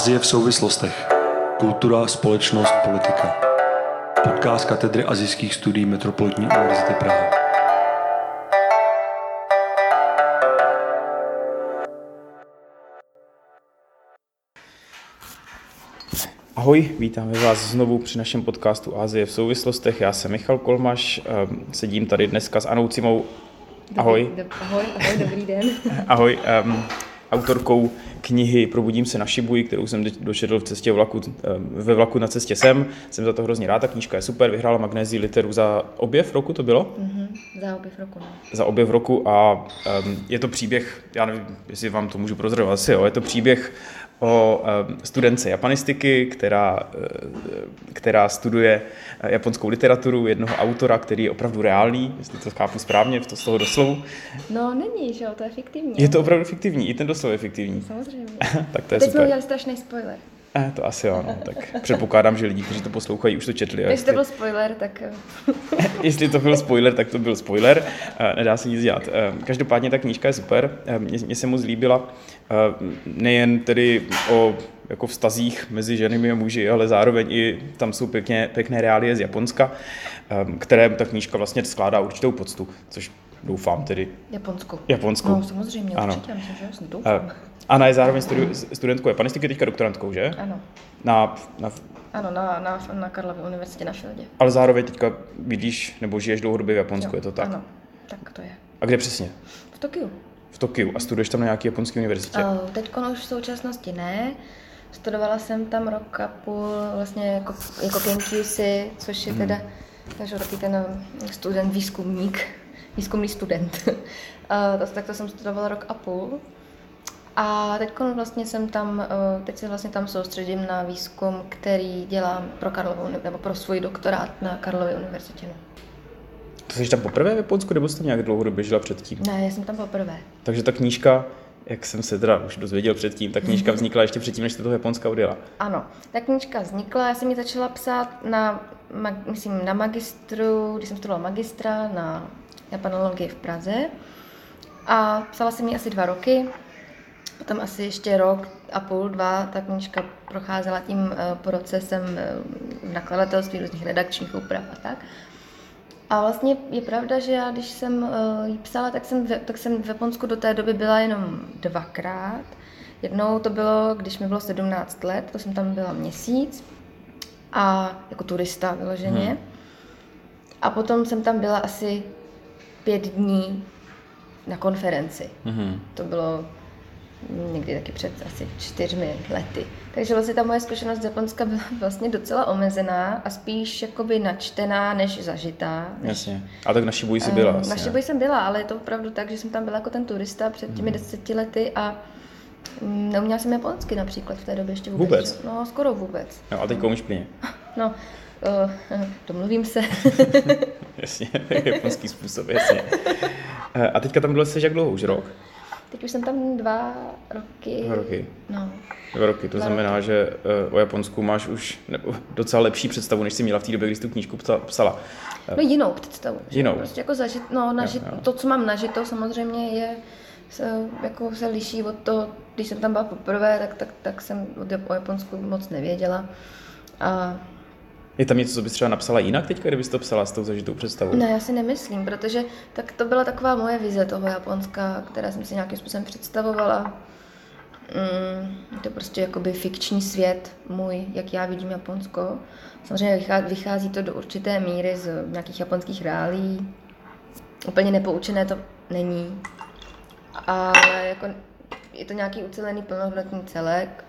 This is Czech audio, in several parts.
Azie v souvislostech. Kultura, společnost, politika. Podcast katedry azijských studií Metropolitní univerzity Praha. Ahoj, vítáme vás znovu při našem podcastu Azie v souvislostech. Já jsem Michal Kolmaš, ehm, sedím tady dneska s Anou Cimou. Ahoj. Dobrý, do, ahoj, ahoj, dobrý den. Ahoj, um, autorkou knihy Probudím se na Šibuji, kterou jsem dočetl v cestě vlaku, ve vlaku na cestě sem. Jsem za to hrozně rád, ta knížka je super, vyhrála magnézii literu za objev roku, to bylo? Mm-hmm, za objev roku, ne. Za objev roku a um, je to příběh, já nevím, jestli vám to můžu prozradit, asi jo, je to příběh o studence japanistiky, která, která studuje japonskou literaturu, jednoho autora, který je opravdu reálný, jestli to chápu správně, to z toho doslovu. No není, že jo, to je fiktivní. Je to opravdu fiktivní, i ten doslov je fiktivní. Samozřejmě. tak to je Teď super. jsme udělali strašný spoiler. Eh, to asi ano, tak předpokládám, že lidi, kteří to poslouchají, už to četli. Jestli to byl spoiler, tak... jestli to byl spoiler, tak to byl spoiler, nedá se nic dělat. Každopádně ta knížka je super, mně se moc líbila, nejen tedy o jako vztazích mezi ženami a muži, ale zároveň i tam jsou pěkně, pěkné reálie z Japonska, které ta knížka vlastně skládá určitou poctu, což doufám tedy. Japonsku. Japonsku. No samozřejmě, Ano. určitě, myslím, že doufám. Ana je zároveň studi- studentkou japanistiky, teďka doktorantkou, že? Ano. Na, na, Ano, na, na, na Karlově univerzitě na Fieldě. ale zároveň teďka bydlíš nebo žiješ dlouhodobě v Japonsku, Jo, je to tak? Ano, tak to je. A kde přesně? V Tokiu. V Tokiu. A studuješ tam na nějaké japonské univerzitě? Teď už v současnosti ne. Studovala jsem tam rok a půl vlastně jako, jako Kenkyusi, což je teda takže taky ten eh, student, výzkumník, výzkumný student. A to, tak to jsem studovala rok a půl. A teď vlastně jsem tam, eh, teď se vlastně tam soustředím na výzkum, který dělám pro Karlovou, nebo pro svůj doktorát na Karlově univerzitě. no. To jsi tam poprvé v Japonsku, nebo jsi tam nějak dlouhodobě žila předtím? Ne, já jsem tam poprvé. Takže ta knížka, jak jsem se teda už dozvěděl předtím, ta knížka vznikla ještě předtím, než jste do Japonska odjela. Ano, ta knížka vznikla, já jsem ji začala psát na, myslím, na magistru, když jsem studovala magistra na japanologii v Praze. A psala jsem ji asi dva roky, potom asi ještě rok a půl, dva, ta knížka procházela tím eh, procesem eh, nakladatelství, různých redakčních úprav a tak. A vlastně je pravda, že já, když jsem uh, ji psala, tak jsem, tak jsem v Japonsku do té doby byla jenom dvakrát. Jednou to bylo, když mi bylo 17 let, to jsem tam byla měsíc, a jako turista vyloženě. Hmm. A potom jsem tam byla asi pět dní na konferenci. Mhm. To bylo někdy taky před asi čtyřmi lety. Takže vlastně ta moje zkušenost z Japonska byla vlastně docela omezená a spíš jakoby načtená než zažitá. Než, Jasně. A tak na Shibuji jsi byla Eh, asi, Na jsem byla, ale je to opravdu tak, že jsem tam byla jako ten turista před těmi deseti lety a mm, neuměla jsem japonsky například v té době ještě vůbec. Vůbec? No, skoro vůbec. No a teď umíš plně. No, uh, domluvím se. Jasně, japonský způsob, jasně. Eh, A teďka tam byla jsi jak dlouho? Už rok? Teď už jsem tam dva roky. Dva roky. No, Dva roky, to Dva znamená, že eh, o Japonsku máš už docela lepší představu, než jsi měla v té době, kdy jsi tu knížku psa- psala. no jinou představu. že? Jinou. Prostě jako zažit, no, nažit, jo. to, co mám nažito, samozřejmě je, se, jako se liší od toho, když jsem tam byla poprvé, tak, tak, tak jsem o Japonsku moc nevěděla. A Je tam něco, co bys třeba napsala jinak teďka, kdybys to psala s tou zažitou představou? Ne, já si nemyslím, protože tak to byla taková moje vize toho Japonska, která jsem si nějakým způsobem představovala. Mm, je to prostě jakoby fikční svět můj, jak já vidím Japonsko. Samozřejmě vychází to do určité míry z nějakých japonských reálí. Úplně nepoučené to není, ale jako je to nějaký ucelený plnohodnotný celek.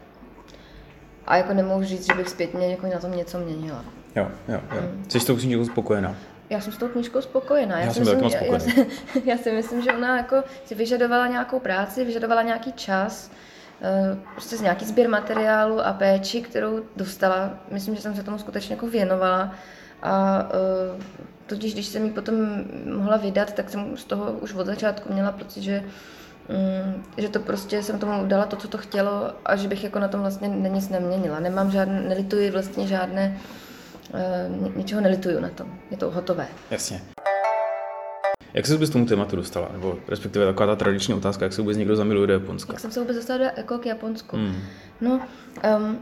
A jako nemůžu říct, že bych zpětně jako na tom něco měnila. Jo, jo, jo. Mm. Jsi s tou knížkou spokojená? Já jsem s tou knížkou spokojená. Já si jsem myslím, já, já, si, já si myslím, že ona jako si vyžadovala nějakou práci, vyžadovala nějaký čas, eh, prostě z nějaký sběr materiálu a péči, kterou dostala. Myslím, že jsem se tomu skutečně jako věnovala. A eh, tudíž, když jsem ji potom mohla vydat, tak jsem z toho už od začátku měla pocit, že Mm, že to prostě jsem tomu dala to, co to chtělo a že bych jako na tom vlastně nic neměnila. Nemám žádné, nelituji vlastně žádné, eh, ničeho nelituju na tom. Je to hotové. Jasně. Jak se vůbec tomu tématu dostala? Nebo respektive taková ta tradiční otázka, jak se vůbec někdo zamiluje do Japonska? Jak jsem se vůbec dostala do, jako k Japonsku? Hmm. No, um,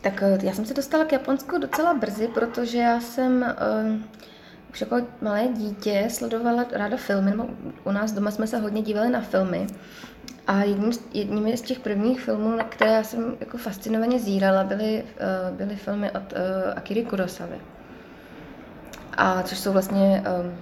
tak eh, já jsem se dostala k Japonsku docela brzy, protože já jsem um, už jako malé dítě sledovala ráda filmy, nebo u nás doma jsme se hodně dívali na filmy. A jedním, jedním z těch prvních filmů, na které já jsem jako fascinovaně zírala, byly, uh, byly filmy od uh, Akiry Kurosavy. A což jsou vlastně um,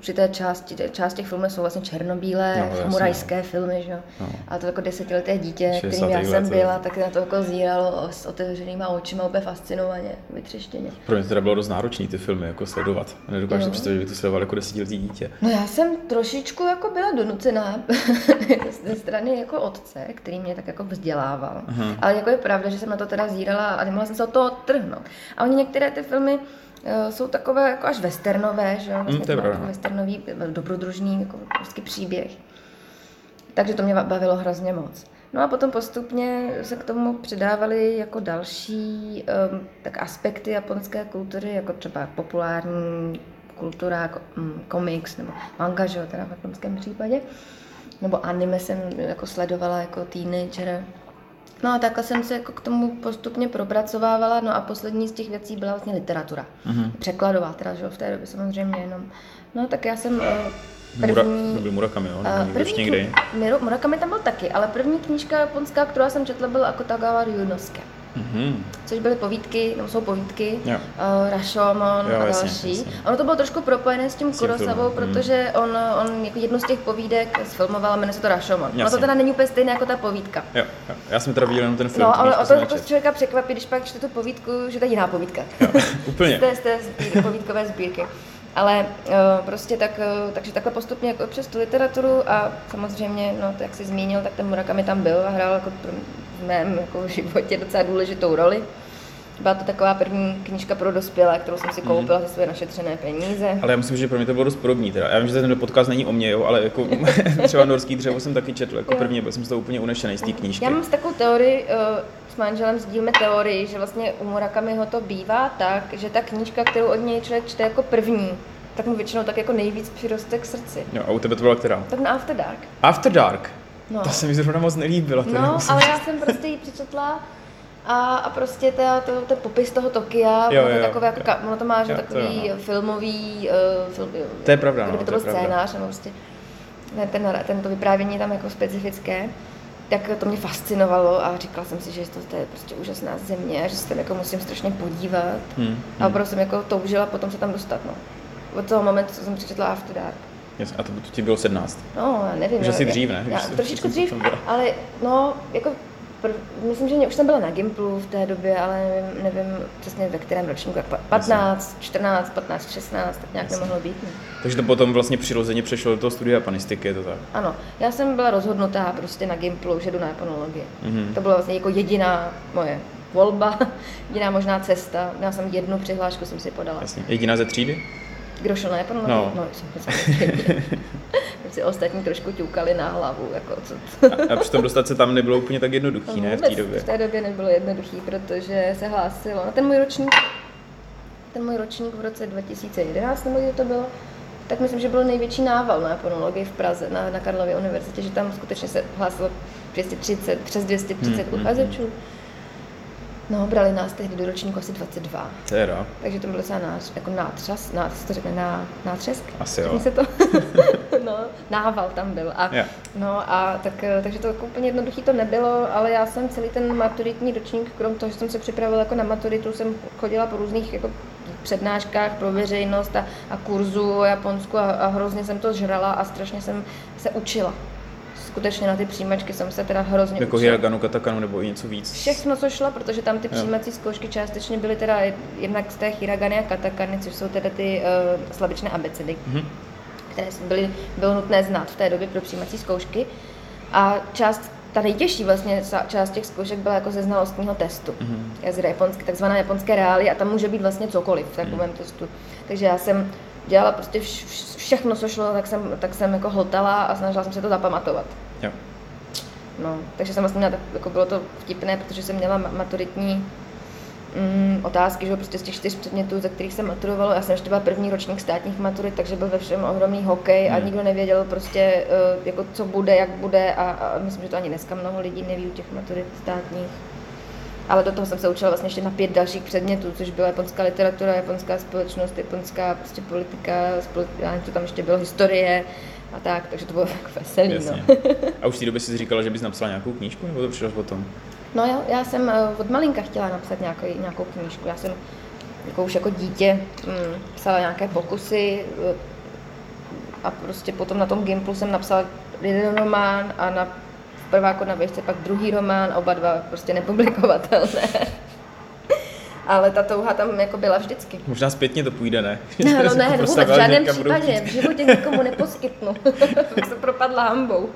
určité části, část těch filmů jsou vlastně černobílé, no, samurajské no. filmy, že jo. No. A to jako desetileté dítě, kterým já jsem byla, tak na to jako zíralo s otevřenýma očima úplně fascinovaně, vytřeštěně. Pro mě teda bylo dost náročné ty filmy jako sledovat. Nedokážu si představit, že by to sledoval jako desetiletý dítě. No já jsem trošičku jako byla donucená ze strany jako otce, který mě tak jako vzdělával. Uh-huh. Ale jako je pravda, že jsem na to teda zírala a nemohla jsem se od toho trhnout. A oni některé ty filmy jsou takové jako až westernové, že jo, mm, vlastně mm, to westernový, eh, dobrodružný jako prostě příběh. Takže to mě bavilo hrozně moc. No a potom postupně se k tomu přidávaly jako další um, tak aspekty japonské kultury, jako třeba populární kultura, jako, um, komiks nebo manga, že jo, teda v japonském případě. Nebo anime jsem jako sledovala jako teenager. No a takhle jsem se jako k tomu postupně propracovávala, no a poslední z těch věcí byla vlastně literatura. Mm-hmm. Překladová, teda, že v té době samozřejmě jenom. No tak já jsem uh, první... Mura, Murakami, jo? Uh, první někdy. Murakami tam byl taky, ale první knížka japonská, kterou jsem četla, byl Akutagawa Ryunosuke. Mm-hmm. Což byly povídky, nebo jsou povídky, uh, Rashomon jo, a další. Jasně, jasně. Ono to bylo trošku propojené s tím Kurosavou, mm. protože on, on jako jednu z těch povídek sfilmoval, jmenuje se to Rashomon. Ono to teda není úplně stejné jako ta povídka. Jo, jo. Já jsem teda viděl jenom ten film. No, ale o to, to člověka překvapí, když pak čte tu povídku, že to je jiná povídka. Jo, úplně. z té, z té sbír, povídkové sbírky. Ale uh, prostě tak, uh, takže takhle postupně jako přes tu literaturu a samozřejmě, no to jak jsi zmínil, tak ten Murakami tam byl a hrál jako v mém jako životě docela důležitou roli. Byla to taková první knížka pro dospělé, kterou jsem si koupila mm. za své našetřené peníze. Ale já myslím, že pro mě to bylo dost podobný. Teda. Já vím, že ten podcast není o mě, jo, ale jako třeba Norský dřevo jsem taky četl jako jo. první, byl jsem z toho úplně unešený z té knížky. Já mám s takovou teorii, uh, s manželem sdílíme teorii, že vlastně u Murakamiho to bývá tak, že ta knížka, kterou od něj člověk čte jako první, tak mu většinou tak jako nejvíc přiroste k srdci. Jo, a u tebe to byla která? Tak na After Dark. After Dark? No. To se mi zrovna moc nelíbilo. No, ale já jsem prostě ji přečetla a, a prostě to, to, ten popis toho Tokia, jo, ono, to takové, jako, jo. ono to má že jo, takový to filmový, uh, film, to je pravda, kdyby no, to byl scénář, nebo prostě ten, ten, to vyprávění tam jako specifické tak to mě fascinovalo a říkala jsem si, že to, to je prostě úžasná země že se tam jako musím strašně podívat. Hmm, hmm. A opravdu jsem jako toužila potom se tam dostat. No. Od toho momentu, co jsem přečetla After Dark. Jasně, a to, to ti bylo 17? No, já nevím. Už asi dřív, ne? Já, trošičku dřív, ale no, jako prv, myslím, že už jsem byla na Gimplu v té době, ale nevím, nevím přesně ve kterém ročníku, jak 15, 14, 15, 16, tak nějak Jasně. nemohlo být. Ne? Takže to potom vlastně přirozeně přešlo do toho studia japanistiky, je to tak? Ano, já jsem byla rozhodnutá prostě na Gimplu, že jdu na japonologii. Mm-hmm. To byla vlastně jako jediná moje volba, jediná možná cesta. Já jsem jednu přihlášku jsem si podala. Jasně. Jediná ze třídy? Kdo šel na Japonologii? No, no si ostatní trošku ťukali na hlavu. Jako, co a, a přitom dostat se tam nebylo úplně tak jednoduchý, ne, v té době? V té době nebylo jednoduchý, protože se hlásilo. No ten můj ročník, ten můj ročník v roce 2011, nebo kdy to bylo, tak myslím, že byl největší nával na japonologii v Praze, na, na Karlově univerzitě, že tam skutečně se hlásilo 230, přes 230 hmm, uchazečů. Hmm, hmm. No, brali nás tehdy do ročníku asi 22. Teda. Takže to byl docela nář, jako nátřas, nátřas to řekne, ná, nátřesk. Asi jo. se to, no, nával tam byl. A, yeah. No a tak, takže to jako úplně jednoduchý to nebylo, ale já jsem celý ten maturitní ročník, krom toho, že jsem se připravila jako na maturitu, jsem chodila po různých jako přednáškách pro veřejnost a, a kurzu o Japonsku a, a hrozně jsem to žrala a strašně jsem se učila skutečně na ty přijímačky jsem se teda hrozně Jako učila. hiraganu, katakanu nebo něco víc? Všechno, co šlo, protože tam ty přijímací zkoušky částečně byly teda jednak z té hiragany a katakany, což jsou teda ty uh, slabičné abecedy, mm-hmm. které byly, bylo nutné znát v té době pro přijímací zkoušky. A část ta nejtěžší vlastně část těch zkoušek byla jako ze znalostního testu, mm-hmm. z japonské, takzvaná japonské reály a tam může být vlastně cokoliv v takovém mm-hmm. testu. Takže já jsem dělala prostě všechno, co šlo, tak jsem, tak jsem jako hltala a snažila jsem se to zapamatovat. Jo. No, takže jsem vlastně měla, jako bylo to vtipné, protože jsem měla maturitní mm, otázky, že prostě z těch čtyř předmětů, ze kterých jsem maturovala. Já jsem ještě byla první ročník státních maturit, takže byl ve všem ohromný hokej a Hmm. nikdo nevěděl prostě, eh, jako co bude, jak bude a, a myslím, že to ani dneska mnoho lidí neví u těch maturit státních. Ale do toho jsem se učila vlastně ještě na pět dalších předmětů, což byla japonská literatura, japonská společnost, japonská prostě politika, spole- já nevím, co tam ještě bylo, historie a tak, takže to bylo jako veselý, Jasně. no. A už v té době jsi říkala, že bys napsala nějakou knížku, nebo to přišlo potom? No já, já jsem eh, od malinka chtěla napsat nějakou, nějakou knížku. Já jsem jako už jako dítě mm, psala nějaké pokusy eh, a prostě potom na tom Gimplu jsem napsala jeden román a na prváku na výšce pak druhý román, oba dva prostě nepublikovatelné. Ale ta touha tam jako byla vždycky. Možná zpětně to půjde, ne? Ne, no ne, Prostě vůbec v vás žádném případě. V životě nikomu neposkytnu. Bych se propadla hambou.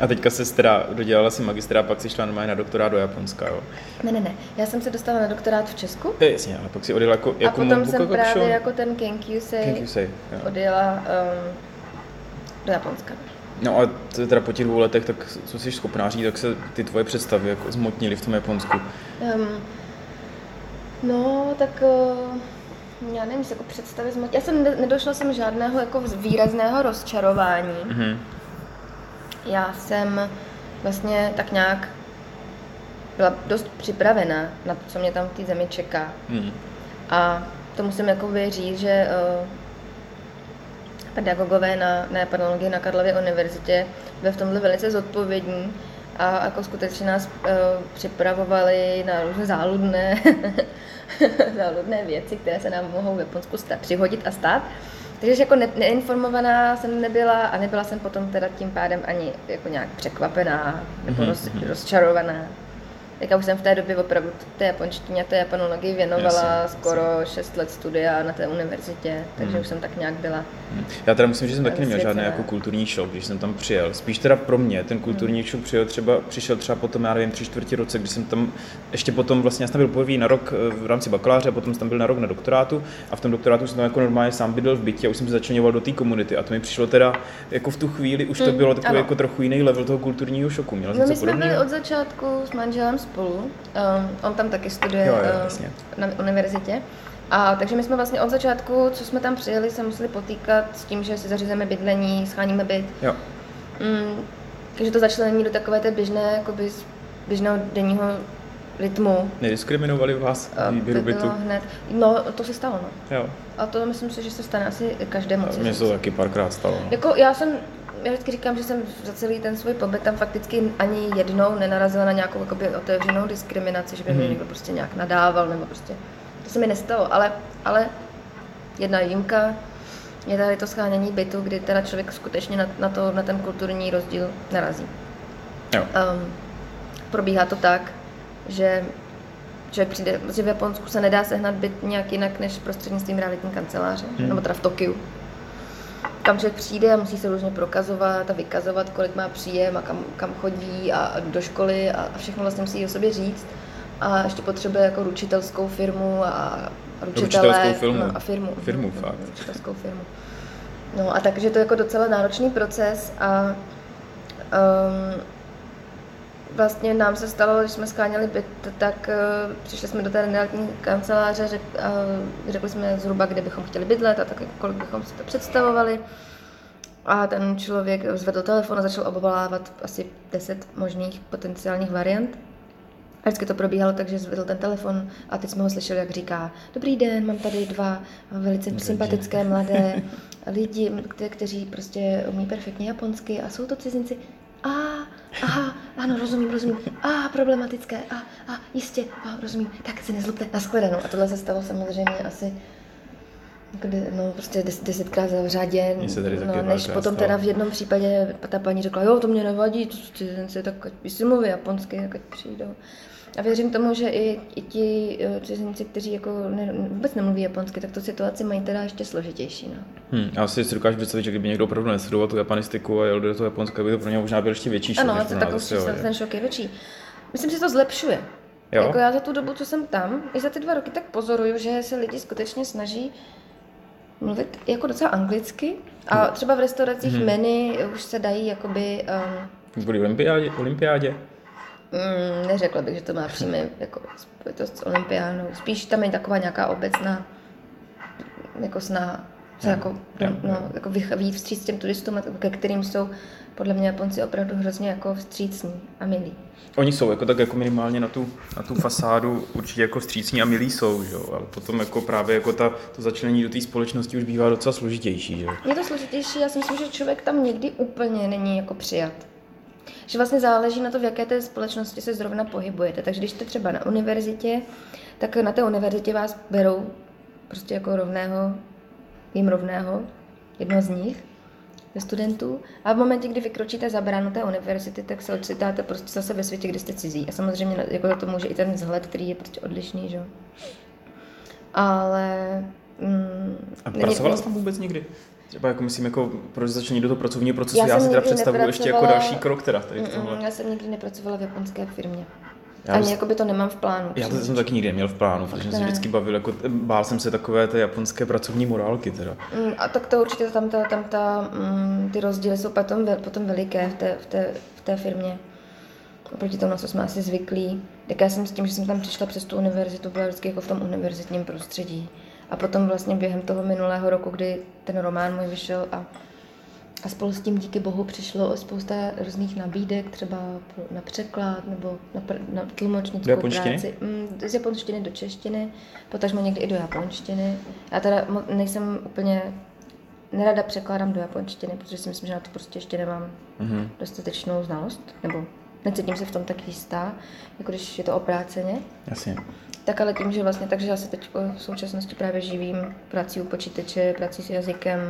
A teďka se teda dodělala si magistra, pak si šla normálně na doktorát do Japonska, jo? Ne, ne, ne. Já jsem se dostala na doktorát v Česku. Je, jasně, ale pak si odjela jako, A jako potom Mobuka jsem právě Gakusho? jako ten Kenkyusei Kenkyusei, odjela um, do Japonska. No a teda po těch dvou letech, tak co jsi schopná říct, tak se ty tvoje představy jako zmotnily v tom Japonsku. Um, no, tak uh, já nevím, jako představit zmo- Já jsem ne- nedošla jsem žádného jako výrazného rozčarování. Mhm. Já jsem vlastně tak nějak byla dost připravená na to, co mě tam v té zemi čeká. Hmm. A to musím jakoby říct, že uh, pedagogové na, na japanologii na Karlově univerzitě byli v tomhle velice zodpovědní a jako skutečně nás uh, připravovali na různé záludné, záludné věci, které se nám mohou v Japonsku stát, přihodit a stát. Takže jako ne, neinformovaná jsem nebyla a nebyla jsem potom teda tím pádem ani jako nějak překvapená nebo Mhm, roz, mhm. rozčarovaná. Tak já už jsem v té době opravdu té japonštině a té japanologii věnovala Jasně, skoro 6 let studia na té univerzitě, takže Mhm. už jsem tak nějak byla. Hmm. Já teda musím, že jsem taky neměl žádný jako kulturní šok, když jsem tam přijel. Spíš teda pro mě ten kulturní šok přijel třeba, přišel třeba potom, já nevím, tři čtvrtě roce, když jsem tam ještě potom vlastně, já jsem tam byl poprvé na rok eh, v rámci bakaláře, a potom jsem tam byl na rok na doktorátu a v tom doktorátu jsem tam jako normálně sám bydlel v bytě a už jsem se začlenoval do té komunity a to mi přišlo teda jako v tu chvíli už to Hmm, bylo takový ano. jako trochu jiný level toho kulturního šoku. Měl jsi No my jsme byli od začátku s manželem spolu, um, on tam taky studuje Jo, jo, um, na univerzitě. A takže my jsme vlastně od začátku, co jsme tam přijeli, se museli potýkat s tím, že si zařízeme bydlení, scháníme byt. Jo. Mm, takže to začlenění do takové té běžné, jakoby, běžného denního rytmu. Nediskriminovali vás a výběru bytu? hned. No, to se stalo, no. Jo. A to myslím si, že se stane asi každému. Mně se to taky párkrát stalo. no. Jako já jsem, já vždycky říkám, že jsem za celý ten svůj pobyt tam fakticky ani jednou nenarazila na nějakou jakoby, otevřenou diskriminaci, že by mě někdo prostě nějak nadával, nebo prostě, to se mi nestalo, ale, ale jedna výjimka je tady to schánění bytu, kdy teda člověk skutečně na, na, to, na ten kulturní rozdíl narazí. Jo. Um, probíhá to tak, že člověk přijde, že v Japonsku se nedá sehnat byt nějak jinak než prostřednictvím realitní kanceláře, Hmm. nebo teda v Tokiu. Tam člověk přijde a musí se různě prokazovat a vykazovat, kolik má příjem a kam, kam chodí a, do školy a, a všechno vlastně musí o sobě říct. A ještě potřebuje jako ručitelskou firmu a, ručitele. Ručitelskou firmu. No, a firmu. Firmu, Mhm, fakt. Ručitelskou firmu. No a takže to je jako docela náročný proces a um, vlastně nám se stalo, když jsme skáněli byt, tak uh, přišli jsme do té realitní kanceláře, řek, uh, řekli jsme zhruba, kde bychom chtěli bydlet a tak jako kolik bychom si to představovali. A ten člověk zvedl telefon a začal obvolávat asi 10 možných potenciálních variant. A vždycky to probíhalo tak, že zvedl ten telefon a teď jsme ho slyšeli, jak říká Dobrý den, mám tady dva velice Dobře. sympatické mladé lidi, kte- kteří prostě umí perfektně japonsky a jsou to cizinci. A, aha, ano, rozumím, rozumím. A, problematické, a, a, jistě, a, rozumím. Tak se nezlobte, nashledanou. A tohle se stalo samozřejmě asi kde, no, prostě des, desetkrát za řadě, se tady no, než potom stalo. teda v jednom případě ta paní řekla, jo, to mě nevadí, to cizinci, tak ať si mluví japonsky, tak ať přijdou. A věřím tomu, že i, i ti eh, cizinci, kteří jako ne, vůbec nemluví japonsky, tak tu situaci mají teda ještě složitější. No. Hmm, já si dokážu představit, že kdyby někdo opravdu nestudoval tu japanistiku a jel do toho Japonska, by to pro něj možná byl ještě větší šok, Ano, to tak asi, ten, je. ten šok je větší. Myslím, že to zlepšuje. Jo? Jako já za tu dobu, co jsem tam, i za ty dva roky, tak pozoruju, že se lidi skutečně snaží mluvit jako docela anglicky. A třeba v restauracích Mhm. menu už se dají jakoby... Um, Kvůli olympiádě, olympiádě? Mm, neřekla bych, že to má přímý jako spojitost s olympiánou. Spíš tam je taková nějaká obecná jako snaha se jako, jo, no, jako vyjít vstříc těm turistům, ke kterým jsou podle mě Japonci opravdu hrozně jako vstřícní a milí. Oni jsou jako tak jako minimálně na tu, na tu fasádu určitě jako vstřícní a milí jsou, že? ale potom jako právě jako ta, to začlenění do té společnosti už bývá docela složitější. Že? Je to složitější, já si myslím, že člověk tam někdy úplně není jako přijat. Že vlastně záleží na to, v jaké té společnosti se zrovna pohybujete. Takže když jste třeba na univerzitě, tak na té univerzitě vás berou prostě jako rovného, jim rovného, jednoho z nich ze studentů. A v momentě, kdy vykročíte za bránu té univerzity, tak se ocitáte prostě zase ve světě, kde jste cizí. A samozřejmě jako to může i ten vzhled, který je prostě odlišný, že? Ale... Mm, a pracovala jsi tam vůbec někdy? Třeba jako myslím, jako pro začení do toho pracovního procesu, já, já si teda představuji ještě jako další krok teda tady v tomhle. Já jsem nikdy nepracovala v japonské firmě. Já Ani jako by to nemám v plánu. Já to jsem taky nikdy neměl v plánu, protože jsem se vždycky bavil, jako, bál jsem se takové té japonské pracovní morálky teda. Mm, a tak to určitě tam, ta, tam ta, mm, ty rozdíly jsou potom, potom veliké v té, v té, v té firmě. Oproti tomu, na co jsme asi zvyklí. Tak já jsem s tím, že jsem tam přišla přes tu univerzitu, byla vždycky jako v tom univerzitním prostředí. A potom vlastně během toho minulého roku, kdy ten román můj vyšel a a spolu s tím díky bohu přišlo spousta různých nabídek, třeba na překlad nebo na, pr- na tlumočnickou práci. Mm, z japonštiny do češtiny, potažmo někdy i do japonštiny. Já teda nejsem úplně nerada překládám do japonštiny, protože si myslím, že na to prostě ještě nemám mm-hmm. dostatečnou znalost, nebo necítím se v tom tak jistá, jako když je to opráceně. Jasně. Tak ale tím, že vlastně takže já se teď v současnosti právě živím prací u počítače, prací s jazykem,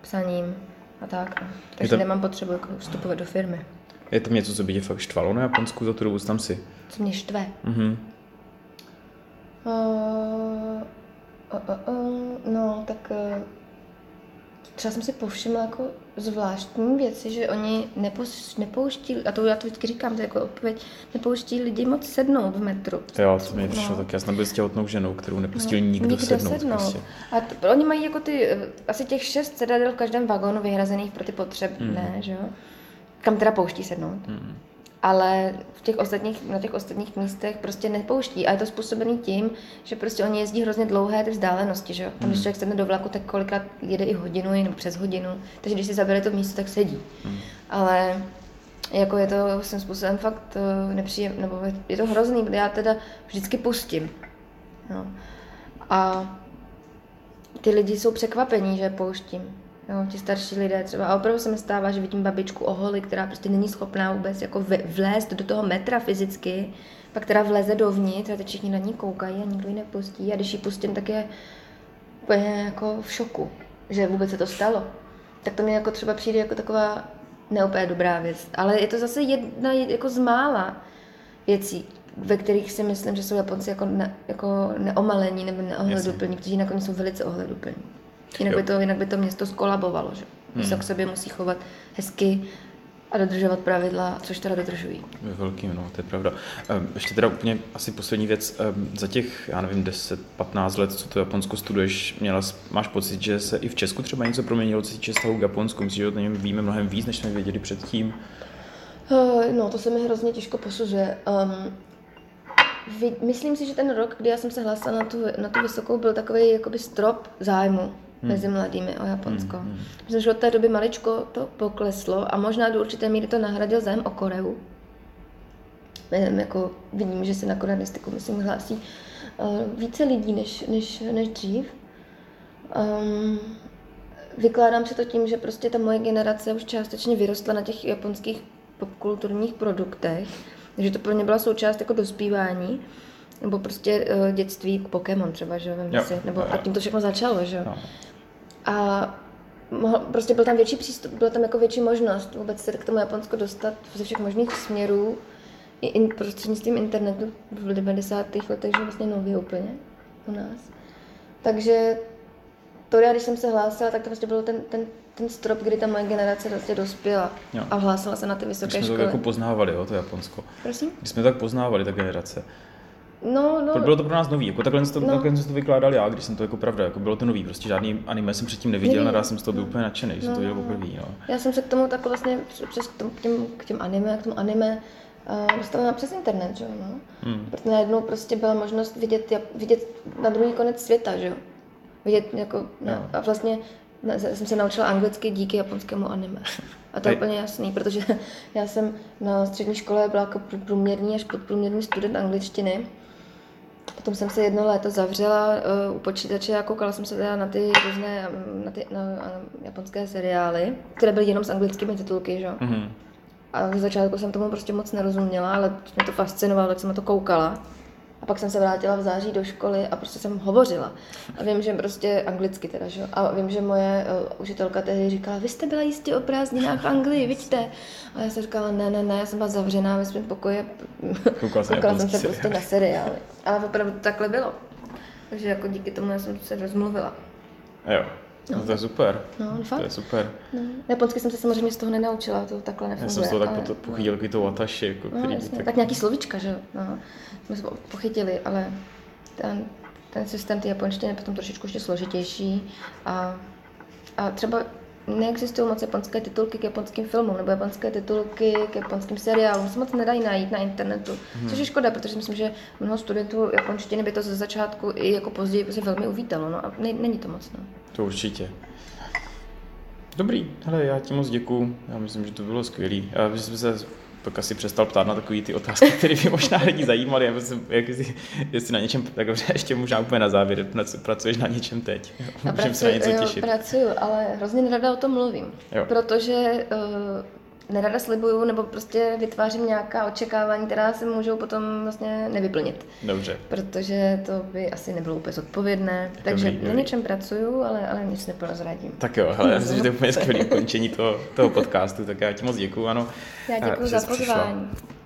psaním, a tak. No. Takže to... nemám potřebu jako vstupovat do firmy. Je tam něco, co by tě fakt štvalo na Japonsku za tu dobu, tam si? Co mě štve? Mhm. Uh, uh, uh, uh, no, tak uh, třeba jsem si povšimla jako zvláštní věci, že oni nepouští, nepouští, a to já to vždycky říkám, to jako odpověď, nepouští lidi moc sednout v metru. Jo, to mi přišlo no. tak. Já jsem byl s těhotnou ženou, kterou nepustil no, nikdo, nikdo sednout. sednout. Prostě. A t- oni mají jako ty, eh, asi těch šest sedadel v každém vagónu vyhrazených pro ty potřebné, mm. že jo? Kam teda pouští sednout. Mm ale v těch ostatních, na těch ostatních místech prostě nepouští. A je to způsobený tím, že prostě oni jezdí hrozně dlouhé ty vzdálenosti, že jo. Tam, když hmm. člověk sedne do vlaku, tak kolikrát jede i hodinu nebo přes hodinu. Takže když si zabere to místo, tak sedí. Hmm. Ale jako je to svým způsobem fakt eh, nepříjemné, nebo je to hrozný, já teda vždycky pustím. No. A ty lidi jsou překvapení, že pouštím. Jo, ti starší lidé třeba. A opravdu se mi stává, že vidím babičku oholi, která prostě není schopná vůbec jako vlézt do toho metra fyzicky, pak která vleze dovnitř a teď všichni na ní koukají a nikdo ji nepustí. A když ji pustím, tak je úplně jako v šoku, že vůbec se to stalo. Tak to mi jako třeba přijde jako taková neúplně dobrá věc. Ale je to zase jedna jako z mála věcí, ve kterých si myslím, že jsou Japonci jako, ne, jako neomalení nebo neohleduplní, kteří nakonec jsou velice ohleduplní. Jinak, by to, jinak by to město skolabovalo, že? Hmm. Se k sobě musí chovat hezky a dodržovat pravidla, což teda dodržují. Ve velkým, no, to je pravda. Um, ještě teda úplně asi poslední věc. Um, za těch, já nevím, 10-15 let, co to Japonsko studuješ, měla, máš pocit, že se i v Česku třeba něco proměnilo, co se týče vztahu k Japonsku? Myslíš, že o něm víme mnohem víc, než jsme věděli předtím? Uh, no, to se mi hrozně těžko posuzuje. Um, myslím si, že ten rok, kdy já jsem se hlásila na tu, na tu vysokou, byl takový jakoby strop zájmu hmm. mezi mladými o Japonsko. Hmm. Myslím, že od té doby maličko to pokleslo a možná do určité míry to nahradil zájem o Koreu. Jako vidím, že se na koreanistiku, myslím, hlásí uh, více lidí než, než, než dřív. Um, vykládám se to tím, že prostě ta moje generace už částečně vyrostla na těch japonských popkulturních produktech, takže to pro mě byla součást jako dospívání. Nebo prostě uh, dětství, Pokémon třeba, že jo, si, nebo jo, jo. a tím to všechno začalo, že jo. No. A mohl, prostě byl tam větší přístup, byla tam jako větší možnost vůbec se k tomu Japonsku dostat ze všech možných směrů, i in, prostřednictvím internetu v 90. letech, že vlastně nově úplně u nás. Takže to já, když jsem se hlásila, tak to vlastně byl ten, ten, ten strop, kdy ta moje generace vlastně dospěla jo. a hlásila se na ty vysoké školy. jsme to jako poznávali, jo, to Japonsko. Prosím? Když jsme tak poznávali, ta generace. No, no. Bylo to pro nás nový, jako takhle, to, no. takhle jsem to vykládal já, když jsem to jako pravda, jako bylo to nový, prostě žádný anime jsem předtím neviděl, naraz jsem z toho byl no. úplně nadšený, že no, jsem to viděl poprvé. No. Já jsem se k tomu tak vlastně přes k, těm, k těm anime, k tomu anime uh, dostala přes internet, že jo, no. Hmm. Protože najednou prostě byla možnost vidět, vidět na druhý konec světa, že jo. Vidět jako, no, a vlastně ne, jsem se naučila anglicky díky japonskému anime. A to je úplně jasný, protože já jsem na střední škole byla jako průměrný až podprůměrný student angličtiny. Potom jsem se jedno léto zavřela uh, u počítače a koukala jsem se teda na ty různé na ty, na, na japonské seriály, které byly jenom s anglickými titulky, že? Mm-hmm. A v začátku jsem tomu prostě moc nerozuměla, ale mě to fascinovalo, tak jsem na to koukala. A pak jsem se vrátila v září do školy a prostě jsem hovořila. A vím, že prostě anglicky teda, že? A vím, že moje uh, učitelka tehdy říkala, vy jste byla jistě o prázdninách v Anglii, vidíte. A já jsem říkala, ne, ne, ne, já jsem byla zavřená ve svém pokoji. Koukala, Koukala jsem se prostě na seriály. Ale opravdu takhle bylo. Takže jako díky tomu já jsem se rozmluvila. Jo. No. no to je super. No, fakt. To je super. No. Japonsky jsem se samozřejmě z toho nenaučila, to takhle nefunguje. Já jsem z toho tak ale... pochytil no. to watashi, jako, no, jasně, tak... tak... nějaký slovíčka, že jo. No. Jsme se pochytili, ale ten, ten systém ty japonštiny je potom trošičku ještě složitější a, a třeba neexistují moc japonské titulky k japonským filmům nebo japonské titulky k japonským seriálům. Se moc nedají najít na internetu, hmm. což je škoda, protože myslím, že mnoho studentů japonštiny by to ze začátku i jako později prostě velmi uvítalo. No a ne, není to moc. No. To určitě. Dobrý, hele, já ti moc děkuju. Já myslím, že to bylo skvělé. Já jsem se pak asi přestal ptát na takové ty otázky, které by možná lidi zajímaly, jak jak jestli, jestli na něčem, tak dobře, ještě možná úplně na závěr, pracuješ na něčem teď. Pracuji, se na něco jo, těšit. pracuju, ale hrozně nerada o tom mluvím, jo. protože uh, nerada slibuju nebo prostě vytvářím nějaká očekávání, která se můžou potom vlastně nevyplnit. Dobře. Protože to by asi nebylo úplně zodpovědné. Dobrý, Takže dobrý. na něčem pracuju, ale, ale nic neprozradím. Tak jo, ale já myslím, že to je úplně skvělé ukončení toho, toho podcastu, tak já ti moc děkuju, ano. Já děkuji za pozvání.